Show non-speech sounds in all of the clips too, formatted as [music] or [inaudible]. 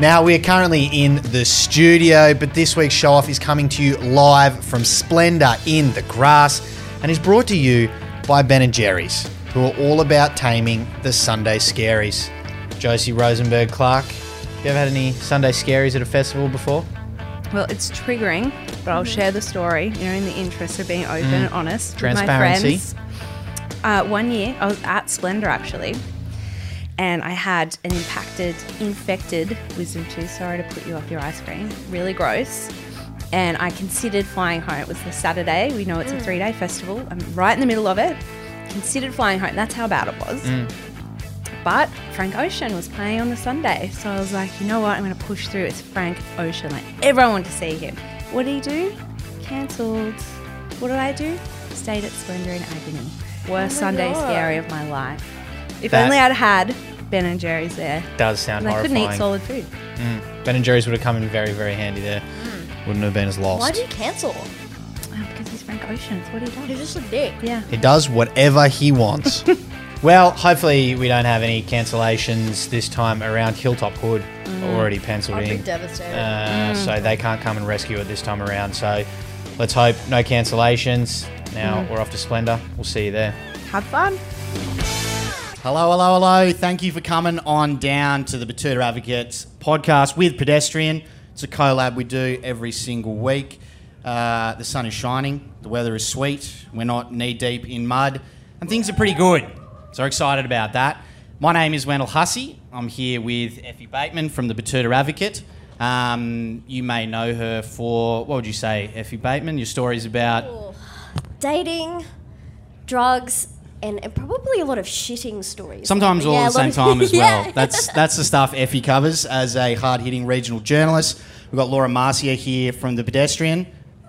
Now, we are currently in the studio, but this week's show off is coming to you live from Splendour in the Grass and is brought to you by Ben & Jerry's, who are all about taming the Sunday scaries. Josie Rosenberg Clark, you ever had any Sunday scaries at a festival before? Well, it's triggering, but I'll share the story, you know, in the interest of being open and honest with my Mm. Transparency. friends. Uh, one year, I was at Splendour actually, and I had an impacted, infected wisdom tooth. Sorry to put you off your ice cream. Really gross. And I considered flying home. It was the Saturday. We know it's a mm. three day festival. I'm right in the middle of it. Considered flying home. That's how bad it was. Mm. But Frank Ocean was playing on the Sunday. So I was like, you know what? I'm going to push through. It's Frank Ocean. Like, everyone wanted to see him. What did he do? Cancelled. What did I do? Stayed at Splendour in agony. Oh Worst Sunday scary of my life. If That- only I'd had Ben and Jerry's there. Does sound And I couldn't eat solid food. Mm. Ben & Jerry's would have come in very, very handy there. Mm. Wouldn't have been as lost. Why did you cancel? Oh, because he's Frank Ocean. It's what he You're does. just a dick. Yeah. He does whatever he wants. [laughs] well, hopefully we don't have any cancellations this time around. Hilltop Hood mm. already penciled I'd be in, devastated. uh, so they can't come and rescue it this time around. So let's hope no cancellations. Now we're off to Splendour. We'll see you there. Have fun. Hello, hello, hello. Thank you for coming on down to the Betoota Advocates podcast with Pedestrian. It's a collab we do every single week. Uh, the sun is shining, the weather is sweet, we're not knee deep in mud, and things are pretty good. So excited about that. My name is Wendell Hussey. I'm here with Effie Bateman from the Betoota Advocate. Um, you may know her for, what would you say, Effie Bateman? Your stories about. Dating, drugs, and, and probably a lot of shitting stories. Sometimes all Yeah, at the same of- time as [laughs] well. Yeah. That's that's the stuff Effie covers as a hard hitting regional journalist. We've got Laura Marcia here from the Pedestrian.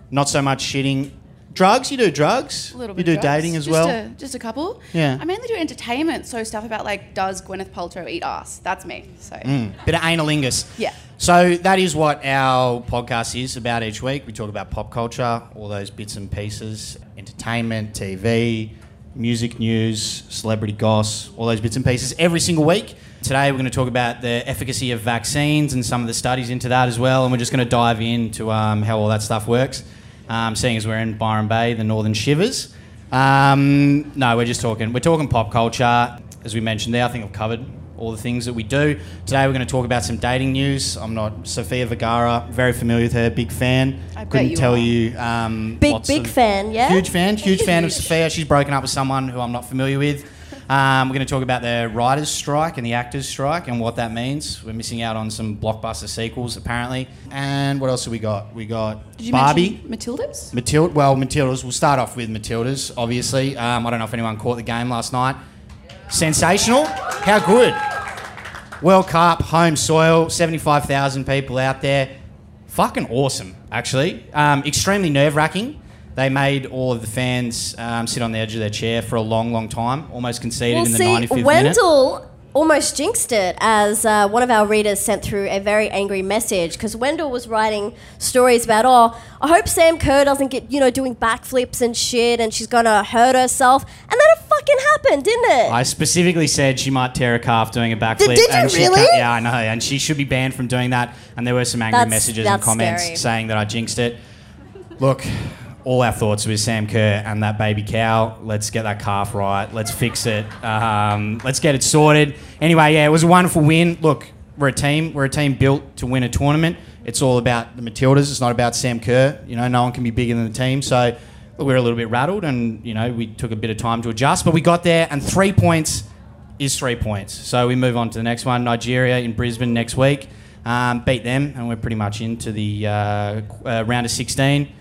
Not so much shitting. Drugs? You do drugs? A little bit. you do of drugs. dating as just well? A, just a couple. Yeah. I mainly do entertainment, so stuff about like, does Gwyneth Paltrow eat ass? That's me. So mm, Bit of analingus. Yeah. So that is what our podcast is about each week. We talk about pop culture, all those bits and pieces, entertainment, TV, music news, celebrity goss, all those bits and pieces every single week. Today we're going to talk about the efficacy of vaccines and some of the studies into that as well, and we're just going to dive into um, how all that stuff works. Um, seeing as we're in Byron Bay, the Northern Rivers. Um, no, we're just talking. We're talking pop culture, as we mentioned there. I think I've covered all the things that we do. Today we're going to talk about some dating news. I'm not Sofia Vergara, very familiar with her, big fan. I Couldn't you tell are. you. Um, Big, big of- fan, yeah? Huge fan, [laughs] huge fan of Sofia. She's broken up with someone who I'm not familiar with. Um, we're going to talk about the writers' strike and the actors' strike and what that means. We're missing out on some blockbuster sequels, apparently. And what else have we got? We got did you Barbie. Matildas? Matilda. Well, Matildas. We'll start off with Matildas. Obviously, um, I don't know if anyone caught the game last night. Sensational. How good. World Cup, home soil, seventy-five thousand people out there. Fucking awesome, actually. Um, extremely nerve-wracking. They made all of the fans um, sit on the edge of their chair for a long, long time. Almost conceded Well, in the see, 95th minute. Wendell almost jinxed it as uh, one of our readers sent through a very angry message because Wendell was writing stories about, oh, I hope Sam Kerr doesn't get, you know, doing backflips and shit and she's going to hurt herself. And then it fucking happened, didn't it? I specifically said she might tear a calf doing a backflip. Did- did you and she really? yeah, I know. And she should be banned from doing that. And there were some angry That's- messages and that's comments scary. saying that I jinxed it. Look, all our thoughts with Sam Kerr and that baby cow. Let's get that calf right. Let's fix it. Um, let's get it sorted. Anyway, yeah, it was a wonderful win. Look, we're a team. We're a team built to win a tournament. It's all about the Matildas. It's not about Sam Kerr. You know, no one can be bigger than the team. So we were a little bit rattled, and you know, we took a bit of time to adjust, but we got there. And three points is three points. So we move on to the next one. Nigeria in Brisbane next week. Um, beat them, and we're pretty much into the uh, uh, round of 16.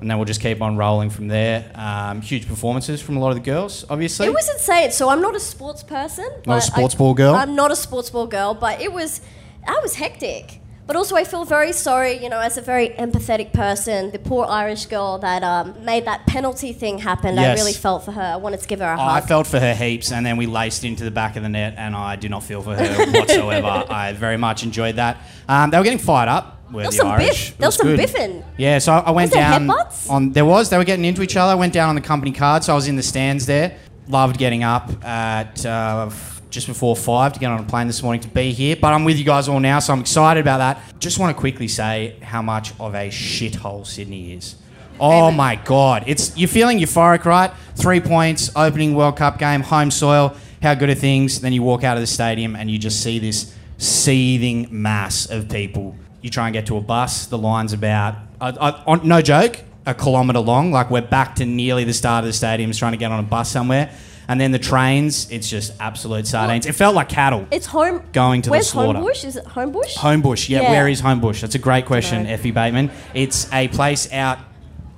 And then we'll just keep on rolling from there. Um, huge performances from a lot of the girls, obviously. It was insane. So I'm not a sports person. but sports I- ball girl? I'm not a sports ball girl, but it was, that was hectic. But also, I feel very sorry, you know, as a very empathetic person, the poor Irish girl that um, made that penalty thing happen. I really felt for her. I wanted to give her a Oh, I felt for her heaps, and then we laced into the back of the net, and I did not feel for her whatsoever. [laughs] I very much enjoyed that. Um, they were getting fired up. Were There was the some Irish. biff. There was some good. biffing. Yeah, so I went Was there down headbutts? on. There was. They were getting into each other. I went down on the company card, so I was in the stands there. Loved getting up at uh, just before five to get on a plane this morning to be here. But I'm with you guys all now, so I'm excited about that. Just want to quickly say how much of a shithole Sydney is. Oh my god, it's you're feeling euphoric, right? Three points, opening World Cup game, home soil. How good are things? Then you walk out of the stadium and you just see this seething mass of people. You try and get to a bus. The line's about, on, no joke, a kilometre long. Like we're back to nearly the start of the stadium, trying to get on a bus somewhere. And then the trains, it's just absolute sardines. It felt like cattle. It's home. Going to the Where's slaughter. Homebush? Is it Homebush? Homebush, yeah, Yeah. Where is Homebush? That's a great question, Effie Bateman. It's a place out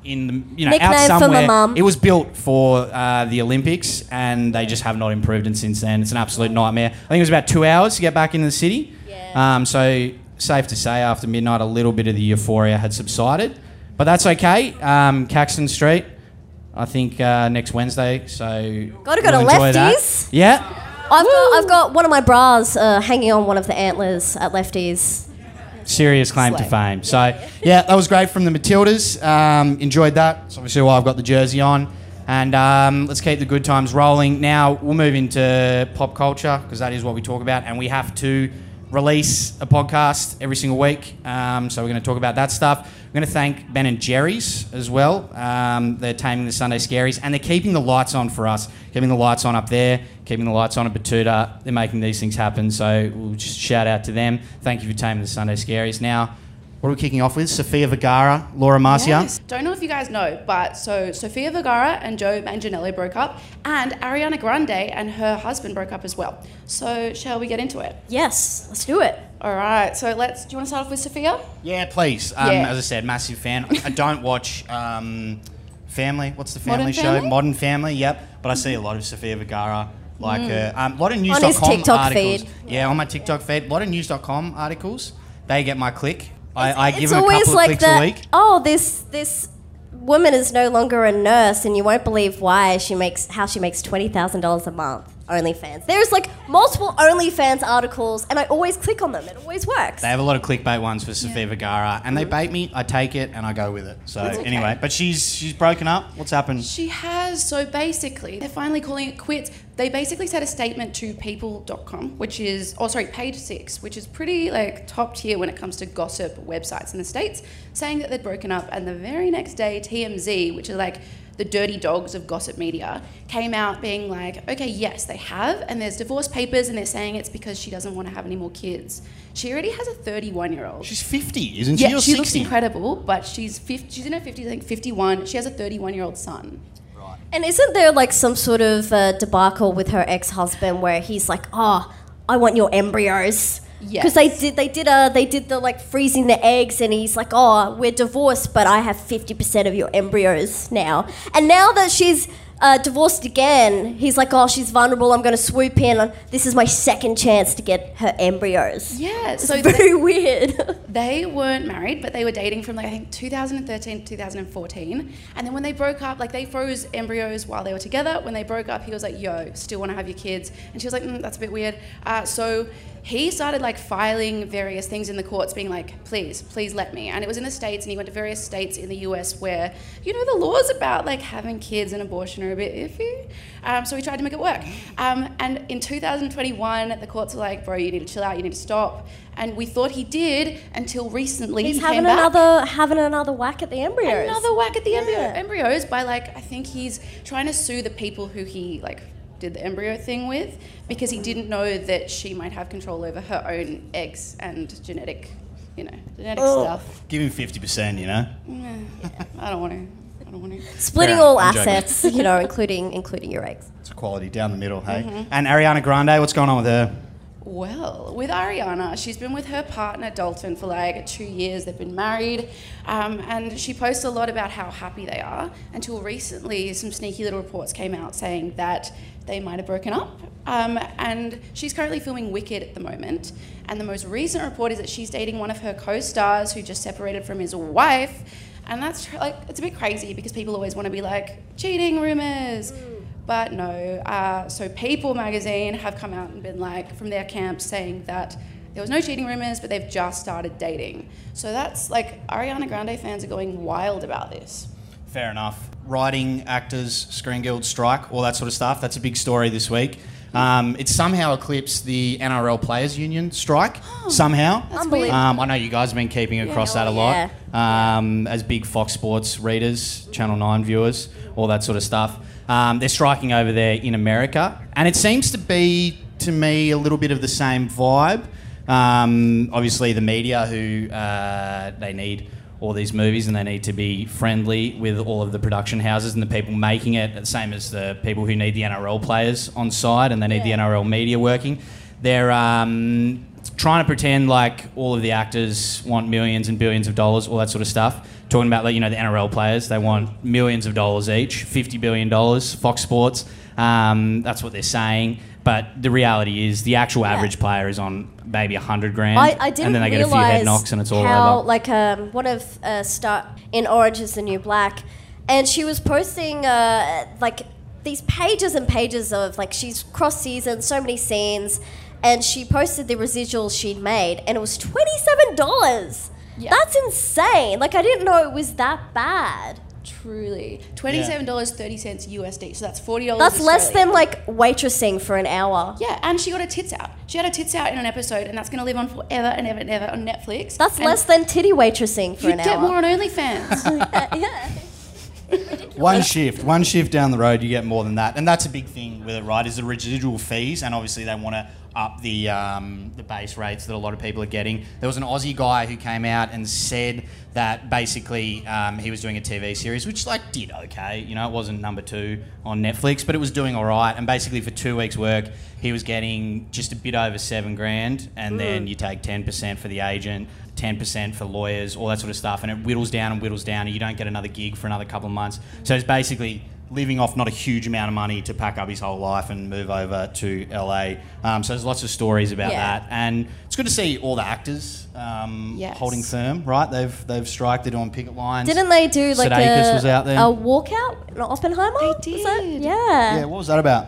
in the you know Nickname out for my somewhere. mum. It was built for uh, the Olympics, and they just have not improved it since then. It's an absolute nightmare. I think it was about two hours to get back into the city. Yeah. Um, so safe to say, after midnight, a little bit of the euphoria had subsided, but that's okay. Um, Caxton Street. I think uh, next Wednesday, so Gotta go to we'll that. Lefties. Yeah, I've got, I've got one of my bras uh, hanging on one of the antlers at Lefties. serious claim to fame. So yeah, that was great from the Matildas. Um, enjoyed that. That's obviously why I've got the jersey on. And um, let's keep the good times rolling. Now we'll move into pop culture because that is what we talk about, and we have to release a podcast every single week. Um, so we're going to talk about that stuff. Going to thank Ben and Jerry's as well. Um, they're taming the Sunday Scaries, and they're keeping the lights on for us. Keeping the lights on up there, keeping the lights on at Betoota. They're making these things happen. So we'll just shout out to them. Thank you for taming the Sunday Scaries. Now, what are we kicking off with? Sofia Vergara, Laura Marcia. Yes. Don't know if you guys know, but so Sofia Vergara and Joe Manganiello broke up, and Ariana Grande and her husband broke up as well. So shall we get into it? Yes, let's do it. All right. So let's. Do you want to start off with Sofia? Yeah, please. Um, Yeah. As I said, massive fan. I don't watch um, Family. What's the family Modern show? Family? Modern Family. Yep. But I see a lot of Sofia Vergara. Like her. Um, a lot of news.com On his TikTok articles. feed. Yeah, on my TikTok feed. A lot of news.com articles. They get my click. I, I give it's them a always couple of like clicks that. a week. Oh, this this woman is no longer a nurse, and you won't believe why she makes how she makes twenty thousand dollars a month. OnlyFans. There's like multiple OnlyFans articles, and I always click on them. It always works. They have a lot of clickbait ones for Sofia Vergara, and they bait me. I take it and I go with it. So okay. anyway, but she's she's broken up. What's happened? She has. So basically, they're finally calling it quits. They basically said a statement to people.com, which is, oh, sorry, page six, which is pretty like top tier when it comes to gossip websites in the States, saying that they'd broken up. And the very next day, TMZ, which is like the dirty dogs of gossip media, came out being like, okay, yes, they have. And there's divorce papers, and they're saying it's because she doesn't want to have any more kids. She already has a 31 year old. She's 50, isn't she? Yeah, Or she looks 60? incredible, but she's 50, she's in her 50s, I think 51. She has a 31 year old son. Right. And isn't there like some sort of uh, debacle with her ex-husband where he's like, "Oh, I want your embryos." Because they did, they did, uh, they did the like freezing the eggs, and he's like, "Oh, we're divorced, but I have fifty percent of your embryos now." And now that she's uh, divorced again, he's like, "Oh, she's vulnerable. I'm going to swoop in. This is my second chance to get her embryos." Yeah, It's so very they, weird. [laughs] they weren't married, but they were dating from like I think 2013 to 2014. And then when they broke up, like they froze embryos while they were together. When they broke up, he was like, "Yo, still want to have your kids?" And she was like, mm, "That's a bit weird." Uh, so he started like filing various things in the courts, being like, "Please, please let me." And it was in the states, and he went to various states in the U.S. where you know the laws about like having kids and abortion are a bit iffy. Um, so he tried to make it work. Um, and in 2021, the courts were like, "Bro, you need to chill out. You need to stop." And we thought he did until recently. he's he having came back. another having another whack at the embryos. Another whack at the embryo, embryos by like I think he's trying to sue the people who he like did the embryo thing with because he didn't know that she might have control over her own eggs and genetic, you know, genetic Oh. stuff. Give him 50%, you know? I don't want to. I don't want to. Splitting Fair all I'm joking. assets, you know, including including your eggs. It's equality down the middle, hey? Mm-hmm. And Ariana Grande, what's going on with her? Well, with Ariana, she's been with her partner Dalton for like two years. They've been married, um, and she posts a lot about how happy they are. Until recently, some sneaky little reports came out saying that they might have broken up. Um, and she's currently filming Wicked at the moment. And the most recent report is that she's dating one of her co-stars who just separated from his wife. And that's like it's a bit crazy because people always want to be like cheating rumors. But no, uh, so People magazine have come out and been like, from their camp, saying that there was no cheating rumors, but they've just started dating. So that's like, Ariana Grande fans are going wild about this. Fair enough. Writing, actors, Screen Guild strike, all that sort of stuff. That's a big story this week. Um, it somehow eclipsed the NRL Players Union strike. somehow. Unbelievable. Um, I know you guys have been keeping across that a lot. Um, as big Fox Sports readers, Channel 9 viewers, all that sort of stuff. Um, they're striking over there in America. And it seems to be, to me, a little bit of the same vibe. Um, obviously, the media, who uh, they need all these movies and they need to be friendly with all of the production houses and the people making it, the same as the people who need the NRL players on side and they need Yeah. the NRL media working. They're um, trying to pretend like all of the actors want millions and billions of dollars, all that sort of stuff. Talking about like you know the NRL players, they want millions of dollars each, fifty billion dollars. Fox Sports, um, that's what they're saying. But the reality is, the actual average player is on maybe a hundred grand, I, I didn't and then they get a few head knocks and it's all how, over. like um, one of uh, Star in Orange is the New Black, and she was posting uh, like these pages and pages of like she's cross season, so many scenes, and she posted the residuals she'd made, and it was twenty seven dollars. Yeah. That's insane. Like I didn't know it was that bad. Truly, twenty-seven dollars thirty cents USD. So that's forty dollars. That's less than like waitressing for an hour. Yeah, and she got her tits out. She had her tits out in an episode, and that's going to live on forever and ever and ever on Netflix. That's And less than titty waitressing for an hour. You get more on OnlyFans. [laughs] yeah. [laughs] One shift, one shift down the road, you get more than that, and that's a big thing with it, right? Is the residual fees, and obviously they want to up the um, the base rates that a lot of people are getting. There was an Aussie guy who came out and said that basically um, he was doing a TV series, which like did okay, you know, it wasn't number two on Netflix, but it was doing all right. And basically for two weeks' work, he was getting just a bit over seven grand, and then you take ten percent for the agent. 10% for lawyers, all that sort of stuff, and it whittles down and whittles down, and you don't get another gig for another couple of months. So it's basically living off not a huge amount of money to pack up his whole life and move over to LA. Um, so there's lots of stories about Yeah. that, and it's good to see all the actors um, Yes. holding firm. Right, they've they've striked. They're doing picket lines. Didn't they do like Sudeikis a, was out there. a walkout in Oppenheimer? They Was that- did. Yeah. Yeah, what was that about?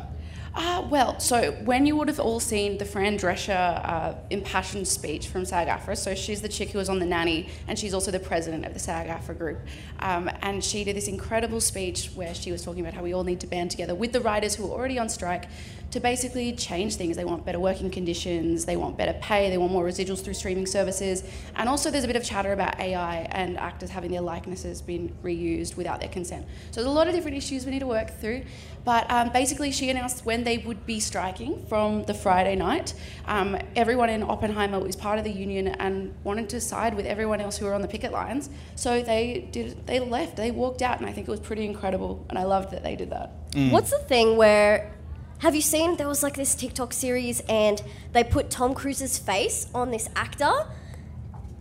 Uh, well, so when you would have all seen the Fran Drescher uh, impassioned speech from SAG-AFTRA, so she's the chick who was on The Nanny, and she's also the president of the SAG-AFTRA group. Um, and she did this incredible speech where she was talking about how we all need to band together with the writers who are already on strike to basically change things. They want better working conditions, they want better pay, they want more residuals through streaming services, and also there's a bit of chatter about AI and actors having their likenesses being reused without their consent. So there's a lot of different issues we need to work through. But um, basically, she announced when they would be striking from the Friday night. Um, everyone in Oppenheimer was part of the union and wanted to side with everyone else who were on the picket lines. So they did. They left. They walked out, and I think it was pretty incredible. And I loved that they did that. What's the thing where have you seen there was like this TikTok series and they put Tom Cruise's face on this actor?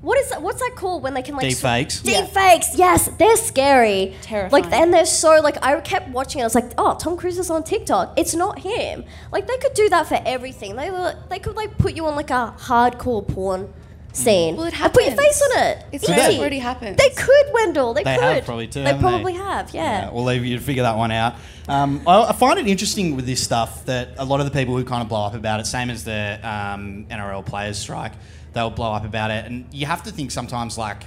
What is that? What's that called when they can like Deep sw- fakes? Deep Yeah. fakes, yes, they're scary. Terrifying. Like, and they're so like I kept watching. it. I was like, oh, Tom Cruise is on TikTok. It's not him. Like they could do that for everything. They they could like put you on like a hardcore porn scene. Well, it and put your face on it. It's Easy. already happened. They could, Wendell. They, They could. have probably too. They haven't probably have. Yeah. we'll leave you to figure that one out. Um, I, I find it interesting with this stuff that a lot of the people who kind of blow up about it, same as the um, NRL players strike, they'll blow up about it, and you have to think sometimes like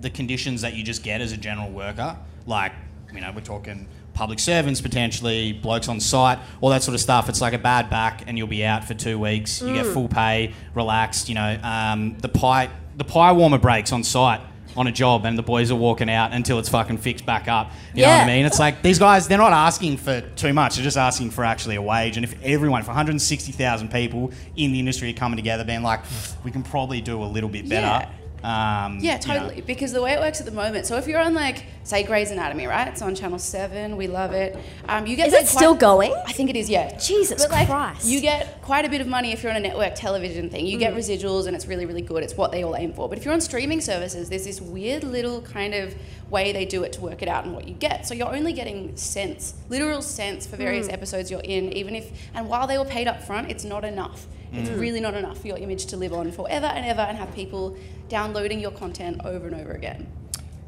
the conditions that you just get as a general worker, like you know we're talking public servants potentially, blokes on site, all that sort of stuff. It's like a bad back, and you'll be out for two weeks. You get full pay, relaxed. You know um, the pie the pie warmer breaks on site. On a job, and the boys are walking out until it's fucking fixed back up. You know what I mean? It's like these guys, they're not asking for too much. They're just asking for actually a wage. And if everyone, if 160,000 people in the industry are coming together, being like, we can probably do a little bit better. Um, Yeah, you know. totally. Because the way it works at the moment, so if you're on like, say, Grey's Anatomy, right? It's on Channel Seven. We love it. Um, you get Is paid it still going? I think it is. Yeah. Jesus But like, Christ. you get quite a bit of money if you're on a network television thing. You Mm. get residuals, and it's really, really good. It's what they all aim for. But if you're on streaming services, there's this weird little kind of way they do it to work it out and what you get. So you're only getting cents, literal cents for Mm. various episodes you're in, even if. And while they were paid up front, it's not enough. It's Mm. really not enough for your image to live on forever and ever and have people downloading your content over and over again.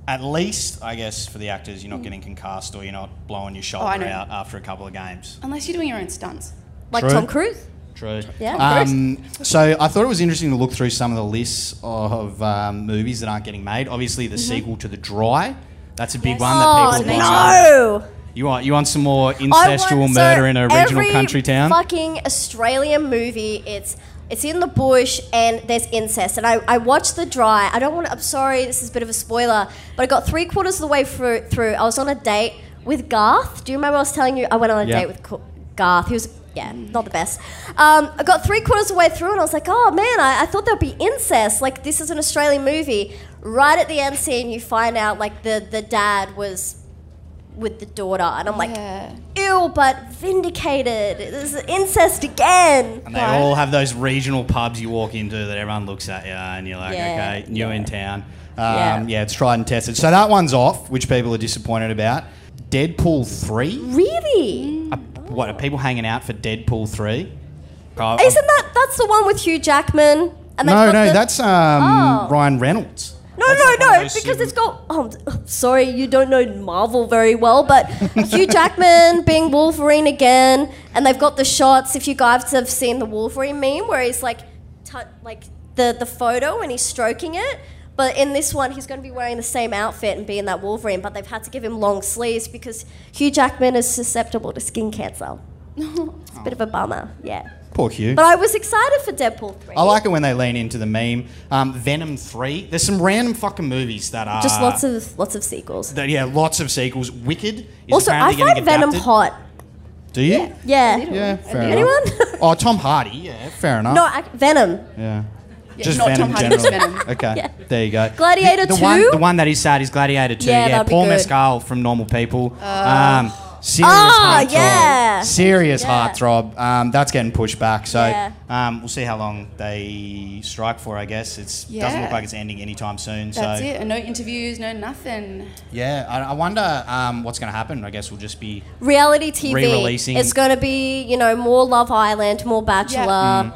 At least, I guess, for the actors, you're not getting concussed or you're not blowing your shoulder Oh, out after a couple of games. Unless you're doing your own stunts. Like True. Tom Cruise? True. Yeah. Um, so I thought it was interesting to look through some of the lists of um, movies that aren't getting made. Obviously, the sequel to The Dry. That's a big one that Oh people are no! You want you want some more incestual want- so murder in a regional country town? Fucking Australian movie. It's it's in the bush and there's incest. And I, I watched The Dry. I don't want to. I'm sorry, this is a bit of a spoiler, but I got three quarters of the way through. Through I was on a date with Garth. Do you remember I was telling you I went on a Yeah. date with Garth? He was yeah, not the best. Um, I got three quarters of the way through and I was like, oh man, I, I thought there'd be incest. Like this is an Australian movie. Right at the end scene, you find out like the the dad was with the daughter, and I'm like, Yeah. ew, but vindicated. This is incest again. And they all have those regional pubs you walk into that everyone looks at you and you're like, Yeah, okay, new yeah. in town. Um, Yeah. yeah. it's tried and tested. So that one's off, which people are disappointed about. Deadpool 3? Really? Uh, what, are people hanging out for Deadpool 3? Oh, Isn't that that's the one with Hugh Jackman? And no, no, the- that's um, Oh. Ryan Reynolds. No, That's no, like one of no, because it's got. Oh, I'm sorry, you don't know Marvel very well, but Hugh Jackman [laughs] being Wolverine again, and they've got the shots. If you guys have seen the Wolverine meme, where he's like, tu- like the the photo and he's stroking it. But in this one, he's going to be wearing the same outfit and being that Wolverine, but they've had to give him long sleeves because Hugh Jackman is susceptible to skin cancer. [laughs] it's a bit of a bummer, yeah. Poor Hugh. But I was excited for Deadpool 3. I like it when they lean into the meme. Um, Venom 3. There's some random fucking movies that are. Just lots of lots of sequels. That, yeah, lots of sequels. Wicked is Also, I apparently getting find Venom adapted. hot. Do you? Yeah. Yeah, fair Anyone? enough. Oh, Tom Hardy. Yeah, fair enough. No, I, Venom. Yeah. Yeah, not Tom Hardy, just Venom. Okay, Yeah. there you go. Gladiator the, the One, 2? the one that is sad is Gladiator 2. Yeah, Yeah, that'd be Paul good. Mescal from Normal People. um, serious Ah, heartthrob. yeah. Serious Yeah. heartthrob. Um, that's getting pushed back. So Yeah. um, we'll see how long they strike for, I guess. It doesn't look like it's ending anytime soon. That's so it. And no interviews, no nothing. Yeah, I, I wonder um, what's going to happen. I guess we'll just be. Reality TV. Re-releasing- It's going to be, you know, more Love Island, more Bachelor.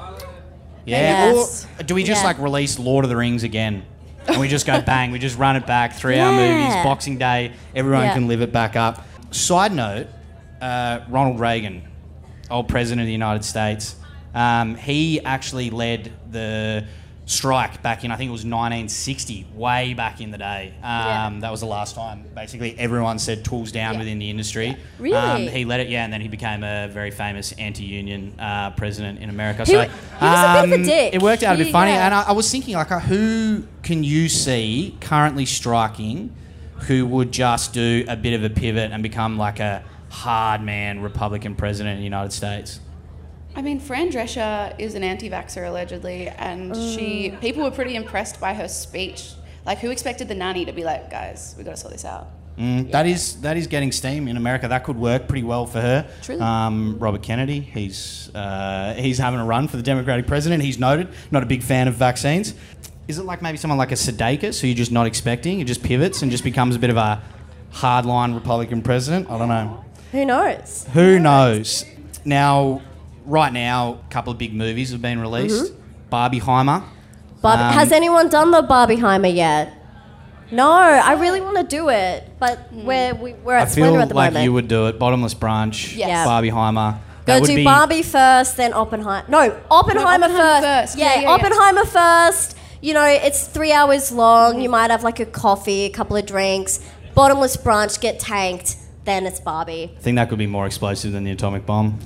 Yeah. Yes. Or do we just Yeah. like release Lord of the Rings again? And we just go [laughs] bang, we just run it back, three hour movies, Boxing Day, everyone Yeah. can live it back up. Side note uh, Ronald Reagan, old president of the United States, um, he actually led the strike back in, I think it was 1960, way back in the day. Um, Yeah. That was the last time, basically, everyone said tools down Yeah. within the industry. Really? Um, he led it, yeah, and then he became a very famous anti union uh, president in America. So, wa- he was a bit of a um, dick. It worked out a bit funny, yeah. and I, I was thinking, like, uh, who can you see currently striking who would just do a bit of a pivot and become like a hard man Republican president in the United States? I mean, Fran Drescher is an anti-vaxxer allegedly, and she Mm. people were pretty impressed by her speech. Like, who expected the nanny to be like, "Guys, we got to sort this out"? Mm, That is that is getting steam in America. That could work pretty well for her. Truly. Um, Robert Kennedy, he's uh, he's having a run for the Democratic president. He's noted, not a big fan of vaccines. Is it like maybe someone like a Sudeikis who you're just not expecting? It just pivots and just becomes a bit of a hardline Republican president. I don't know. Who knows? Who knows? Now, right now, a couple of big movies have been released. Barbie Heimer. Barbie, Um, has anyone done the Barbieheimer yet? No, I really want to do it, but we're, we, we're I at feel Splendour at the like moment. you would do it. Bottomless Brunch. Yes. Yeah. Barbie Heimer. Go That do be- Barbie first, then Oppenheimer. No, Oppenheimer, Oppenheimer first. first. Yeah, Yeah, yeah, yeah. Oppenheimer first. You know, it's three hours long. You might have like a coffee, a couple of drinks. Bottomless brunch, get tanked. Then it's Barbie. I think that could be more explosive than the atomic bomb.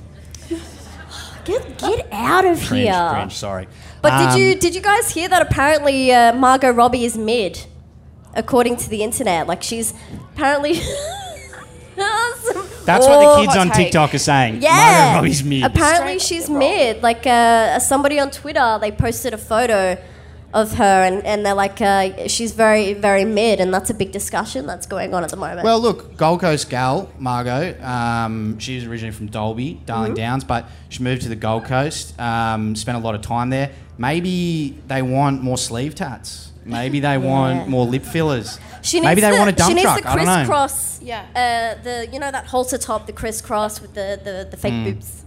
[sighs] Get get out of Cringe, here. cringe, sorry. But Um, did you did you guys hear that apparently uh, Margot Robbie is mid, according to the internet? Like she's apparently. [laughs] That's what the kids on take. TikTok are saying. Yeah. Margot Robbie's mid. Apparently Straight she's mid. Like uh, somebody on Twitter, they posted a photo of her, and, and they're like, uh, she's very very mid, and that's a big discussion that's going on at the moment. Well, look, Gold Coast gal, Margot, um, she's originally from Dalby, Darling Mm-hmm. Downs, but she moved to the Gold Coast, um, spent a lot of time there. Maybe they want more sleeve tats. Maybe they [laughs] want more lip fillers. she needs Maybe they the, want a dump she needs truck. the I don't know. crisscross. Yeah. Uh, the you know that halter top, the crisscross with the the, the fake Mm. boobs.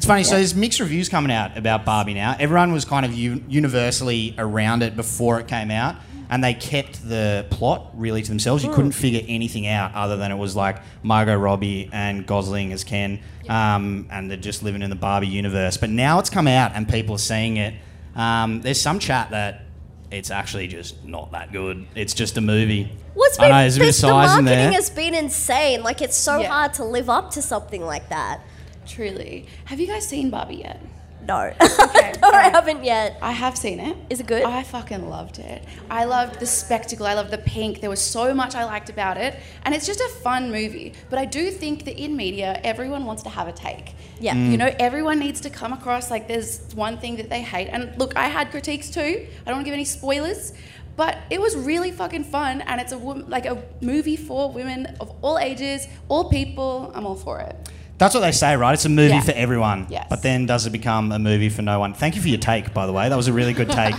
It's funny. So there's mixed reviews coming out about Barbie now. Everyone was kind of u- universally around it before it came out, and they kept the plot really to themselves. You couldn't figure anything out other than it was like Margot Robbie and Gosling as Ken, um, and they're just living in the Barbie universe. But now it's come out and people are seeing it. Um, there's some chat that it's actually just not that good. It's just a movie. What's I been know there's a bit of this- the size in marketing there. has been insane. Like it's so Yeah. hard to live up to something like that. Truly. Have you guys seen Barbie yet? No, Okay, [laughs] no, I haven't yet. I have seen it. Is it good? I fucking loved it. I loved the spectacle. I loved the pink. There was so much I liked about it. And it's just a fun movie. But I do think that in media, everyone wants to have a take. Yeah. Mm. You know, everyone needs to come across like there's one thing that they hate. And look, I had critiques too. I don't want to give any spoilers. But it was really fucking fun, and it's a like a movie for women of all ages, all people. I'm all for it. That's what they say, right? It's a movie Yeah. for everyone. Yes. But then does it become a movie for no one? Thank you for your take, by the way. That was a really good [laughs] take.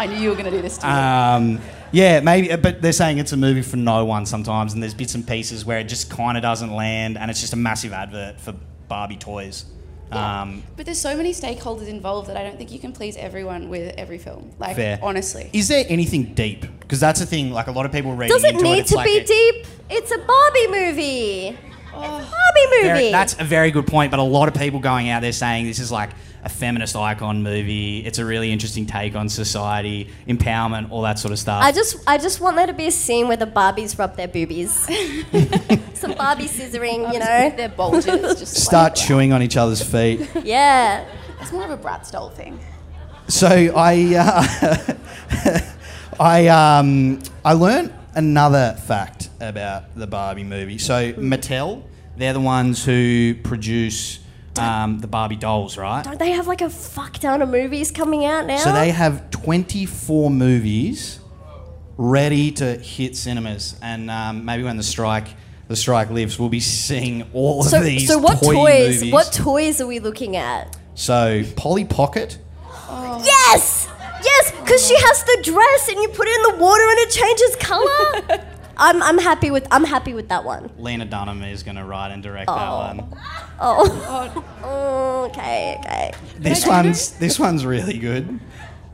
I knew you were going to do this to. Um, yeah, maybe, but they're saying it's a movie for no one sometimes, and there's bits and pieces where it just kind of doesn't land, and it's just a massive advert for Barbie toys. Um, But there's so many stakeholders involved that I don't think you can please everyone with every film. Like, fair. honestly. is there anything deep? Because that's a thing. Like a lot of people read Does it into need it's to like be a- deep? It's a Barbie movie. Oh. It's movie. Very, that's a very good point, but a lot of people going out there saying this is like a feminist icon movie. It's a really interesting take on society, empowerment, all that sort of stuff. I just, I just want there to be a scene where the Barbies rub their boobies. [laughs] Some Barbie scissoring, you know. Their bulges just Start like, chewing on each other's feet. Yeah. It's more of a Bratz doll thing. So I, uh, [laughs] I, um, I learned another fact about the Barbie movie. So Mattel, they're the ones who produce um, the Barbie dolls, right? Don't they have like a fuck ton of movies coming out now? So they have 24 movies ready to hit cinemas, and um, maybe when the strike the strike lifts, we'll be seeing all so, of these. so what toy toys? Movies. What toys are we looking at? So Polly Pocket. [gasps] Yes, yes, because she has the dress, and you put it in the water, and it changes color. [laughs] I'm, I'm happy with, I'm happy with that one. Lena Dunham is going to write and direct Oh. that one. Oh, oh [laughs] okay, okay. This one's this one's really good.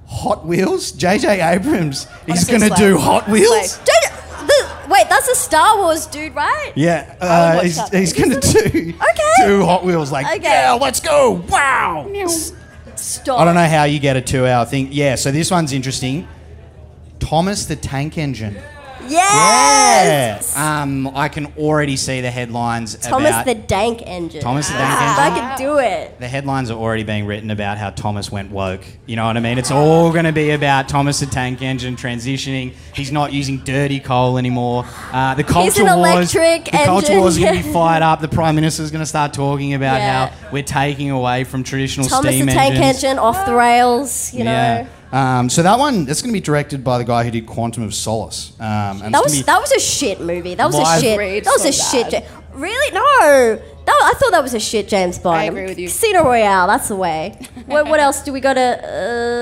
Hot Wheels. J.J. Abrams. He's Honestly, going to slay. do Hot Wheels. Slay. J- the, wait, that's a Star Wars dude, right? Yeah, uh, watch he's, that. he's going to do Okay. do Hot Wheels. Like, Okay. yeah, let's go! Wow. Stop. I don't know how you get a two-hour thing. Yeah, so this one's interesting. Thomas the Tank Engine. Yes. Um, I can already see the headlines Thomas about the Dank Engine. Thomas the Tank Ah, Engine. I could do it. the headlines are already being written about how Thomas went woke. You know what I mean? It's all going to be about Thomas the Tank Engine transitioning. He's not using dirty coal anymore. Uh, the culture He's an wars. electric the culture wars going to be fired up. The prime minister is going to start talking about Yeah. how we're taking away from traditional Thomas steam the Tank engines. Engine off the rails. You know. Yeah. Um, so that one, that's going to be directed by the guy who did Quantum of Solace. Um, and That was that was a shit movie. That was a shit. That was a so shit. bad. Ja- really? No. That, I thought that was a shit James Bond. I agree with you. Casino Royale. That's the way. what, what else do we got to? Uh,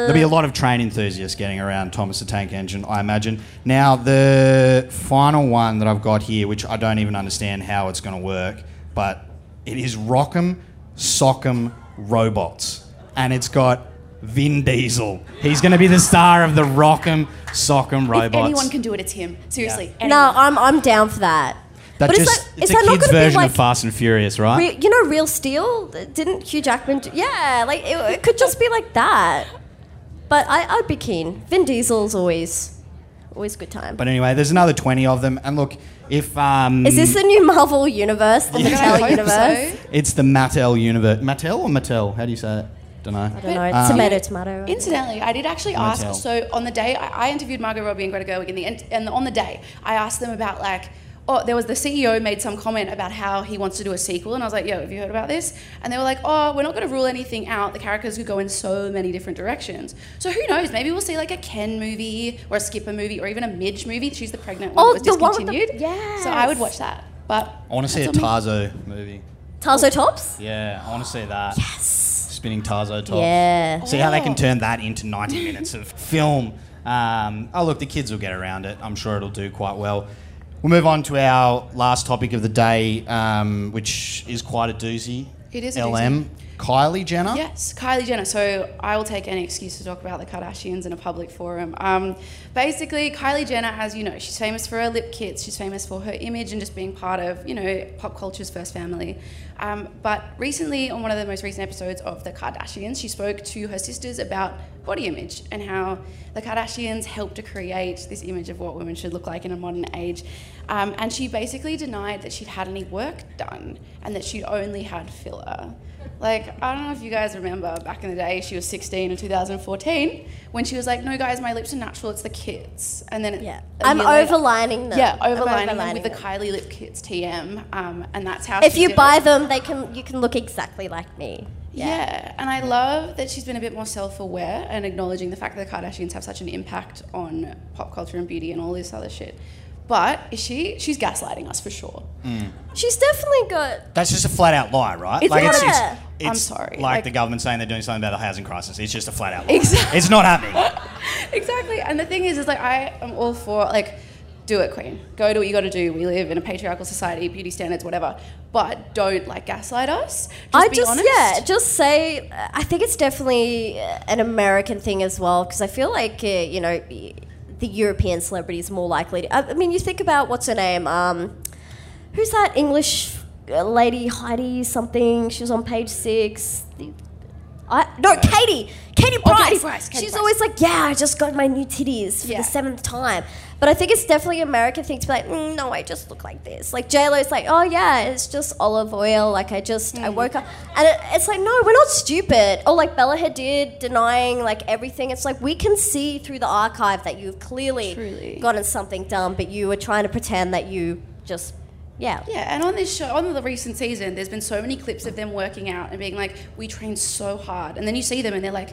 There'll be a lot of train enthusiasts getting around Thomas the Tank Engine, I imagine. Now, the final one that I've got here, which I don't even understand how it's going to work, but it is Rock'em Sock'em Robots. And it's got Vin Diesel. He's going to be the star of the Rock'em Sock'em If Robots. anyone can do it, it's him. Seriously. no. I'm I'm down for that. that but just, it's like, it's is a that not kid's going to be version like? of Fast and Furious, right? Re- you know, Real Steel? Didn't Hugh Jackman? Do, yeah, like it, it could just be like that. But I, I'd be keen. Vin Diesel's always, always a good time. but anyway, there's another 20 of them. And look, if. Um, Is this the new Marvel universe? The I Mattel universe? so. It's the Mattel universe. Mattel or Mattel? How do you say it? Don't know. I don't know. Um, tomato, tomato. Incidentally, I did actually Mattel. ask. So on the day I, I interviewed Margot Robbie and Greta Gerwig, in the end, and on the day I asked them about like, oh, there was the CEO made some comment about how he wants to do a sequel, and I was like, yo, have you heard about this? And they were like, oh, we're not going to rule anything out. The characters could go in so many different directions. So who knows? Maybe we'll see like a Ken movie or a Skipper movie or even a Midge movie. She's the pregnant one Oh, that was the one with the- discontinued. So I would watch that. But I want to see a that's on me. Tazo movie. Tarso Tops? Yeah, I want to see that. Yes. Spinning Tazo top. Yeah. See how they can Oh. turn that into 90 minutes of film. Um, oh, look, the kids will get around it. I'm sure it'll do quite well. We'll move on to our last topic of the day, um, which is quite a doozy. It is a LM. Kylie Jenner. Yes, Kylie Jenner. So I will take any excuse to talk about the Kardashians in a public forum. Um, basically, Kylie Jenner, as you know, she's famous for her lip kits. She's famous for her image and just being part of, you know, pop culture's first family. Um, but recently, on one of the most recent episodes of the Kardashians, she spoke to her sisters about body image and how the Kardashians helped to create this image of what women should look like in a modern age. Um, and she basically denied that she'd had any work done and that she'd only had filler. Like, I don't know if you guys remember back in the day, she was 16 in 2014 when she was like, No, guys, my lips are natural, it's the kits. And then Yeah. I'm later- overlining them. Yeah, I'm overlining, them overlining with the. Kylie Lip Kits TM. Um, and that's how If you buy it. them, they can you can look exactly like me. Yeah. and I love that she's been a bit more self-aware and acknowledging the fact that the Kardashians have such an impact on pop culture and beauty and all this other shit. But is she? She's gaslighting us for sure. She's definitely got. That's just a flat out lie, right? It's like not it's, a- it's, it's I'm sorry, Like, like- the government saying they're doing something about the housing crisis. It's just a flat out lie. Exactly. It's not happening. [laughs] exactly. And the thing is, is like I am all for like, do it, queen. Go do what you got to do. We live in a patriarchal society, beauty standards, whatever. But don't like gaslight us. Just I be just honest. yeah, just say. I think it's definitely an American thing as well because I feel like uh, you know the European celebrities more likely. To, I I mean, you think about what's her name? Um, who's that English uh, lady? Heidi something. She was on page six. I, no, Katie. Katie Oh, Price. Katie Price, Katie She's Price. always like, yeah, I just got my new titties for Yeah. the seventh time. But I think it's definitely an American thing to be like, mm, no, I just look like this. Like J Lo's like, oh yeah, it's just olive oil. Like I just, Mm. I woke up, and it, it's like, no, we're not stupid. Or like Bella Hadid denying like everything. It's like we can see through the archive that you've clearly Truly. gotten something done, but you were trying to pretend that you just, yeah. Yeah, and on this show, on the recent season, there's been so many clips of them working out and being like, "We train so hard," and then you see them and they're like,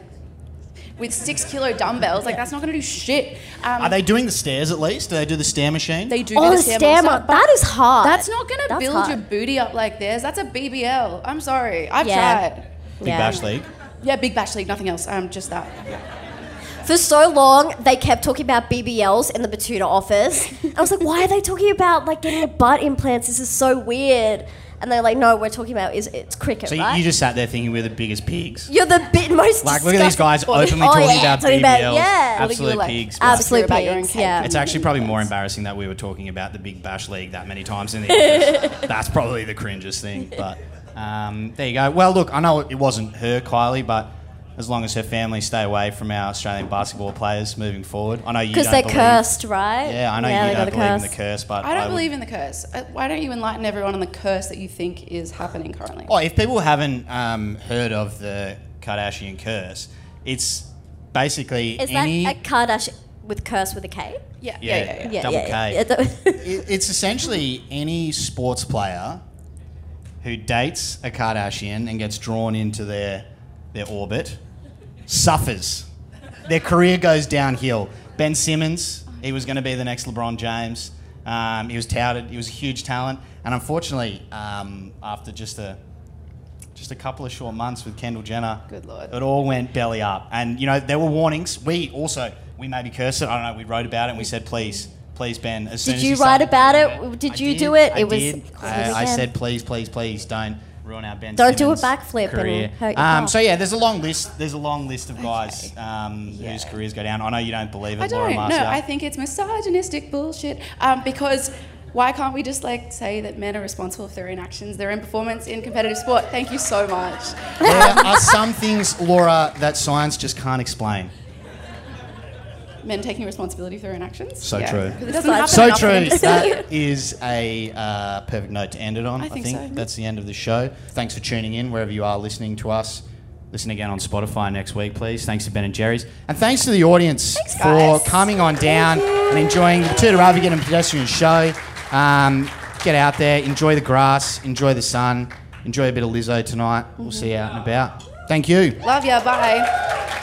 with six kilo dumbbells, like that's not gonna do shit. Um, Are they doing the stairs at least? Do they do the stair machine? They do Oh, do the the stair Stairmaster, mark. but That is hard. That's not gonna That's build hard. your booty up like theirs. That's a BBL. I'm sorry, I've Yeah. tried. Big Yeah. Bash League. Yeah, Big Bash League, nothing else. Um, just that. For so long, they kept talking about BBLs in the Betoota office. I was like, why are they talking about like getting butt implants? This is so weird. And they're like, no, we're talking about is it's cricket, So you- right? you just sat there thinking we're the biggest pigs. You're the bit most Like, look at these disgusting- guys openly oh, talking yeah, about talking BBLs. yeah. Calling you, Absolute like, pigs. Absolute insecure about your own pigs, cake yeah. It's actually probably more embarrassing that we were talking about the Big Bash League that many times in the [laughs] office. That's probably the cringest thing. But um, there you go. Well, look, I know it wasn't her, Kylie, but as long as her family stay away from our Australian basketball players moving forward, I know you Because they're believe- cursed, right? Yeah, I know Yeah, you they don't got believe in the curse, but I don't would- believe in the curse. Why don't you enlighten everyone on the curse that you think is happening currently? Oh, if people haven't um, heard of the Kardashian curse, it's basically Is any. that a Kardashian with curse with a K? yeah, Yeah. yeah, yeah, yeah. Yeah, Double yeah, K. yeah, yeah. [laughs] It- it's essentially any sports player who dates a Kardashian and gets drawn into their their orbit suffers. Their career goes downhill. Ben Simmons, he was going to be the next LeBron James. Um, he was touted. He was a huge talent, and unfortunately, um, after just a just a couple of short months with Kendall Jenner, Good lord. it all went belly up. And you know there were warnings. We also we maybe cursed it. I don't know. We wrote about it. and We said please. Please, Ben. As soon Did as you he write about it? Did I you do it? I It was- did. I, I said, please, please, please, don't ruin our Ben. Don't do a backflip and career. hurt your um. So yeah, there's a long list. There's a long list of guys um, whose careers go down. I know you don't believe it, I don't. No, I think it's misogynistic bullshit. Um, because why can't we just like say that men are responsible for their own actions, their own performance in competitive sport? Thank you so much. there are some things, Laura, that science just can't explain. Men taking responsibility for their own actions. So true. 'Cause it doesn't So happen So enough for them true. to see it. That is a uh, perfect note to end it on. I I think think, so. that's the end of the show. Thanks for tuning in wherever you are listening to us. Listen again on Spotify next week, please. Thanks to Ben and Jerry's. And thanks to the audience for guys. coming on down and enjoying the Betoota Advocate and Pedestrian show. Um, get out there, enjoy the grass, enjoy the sun, enjoy a bit of Lizzo tonight. We'll see you out and about. Thank you. Love ya. Bye.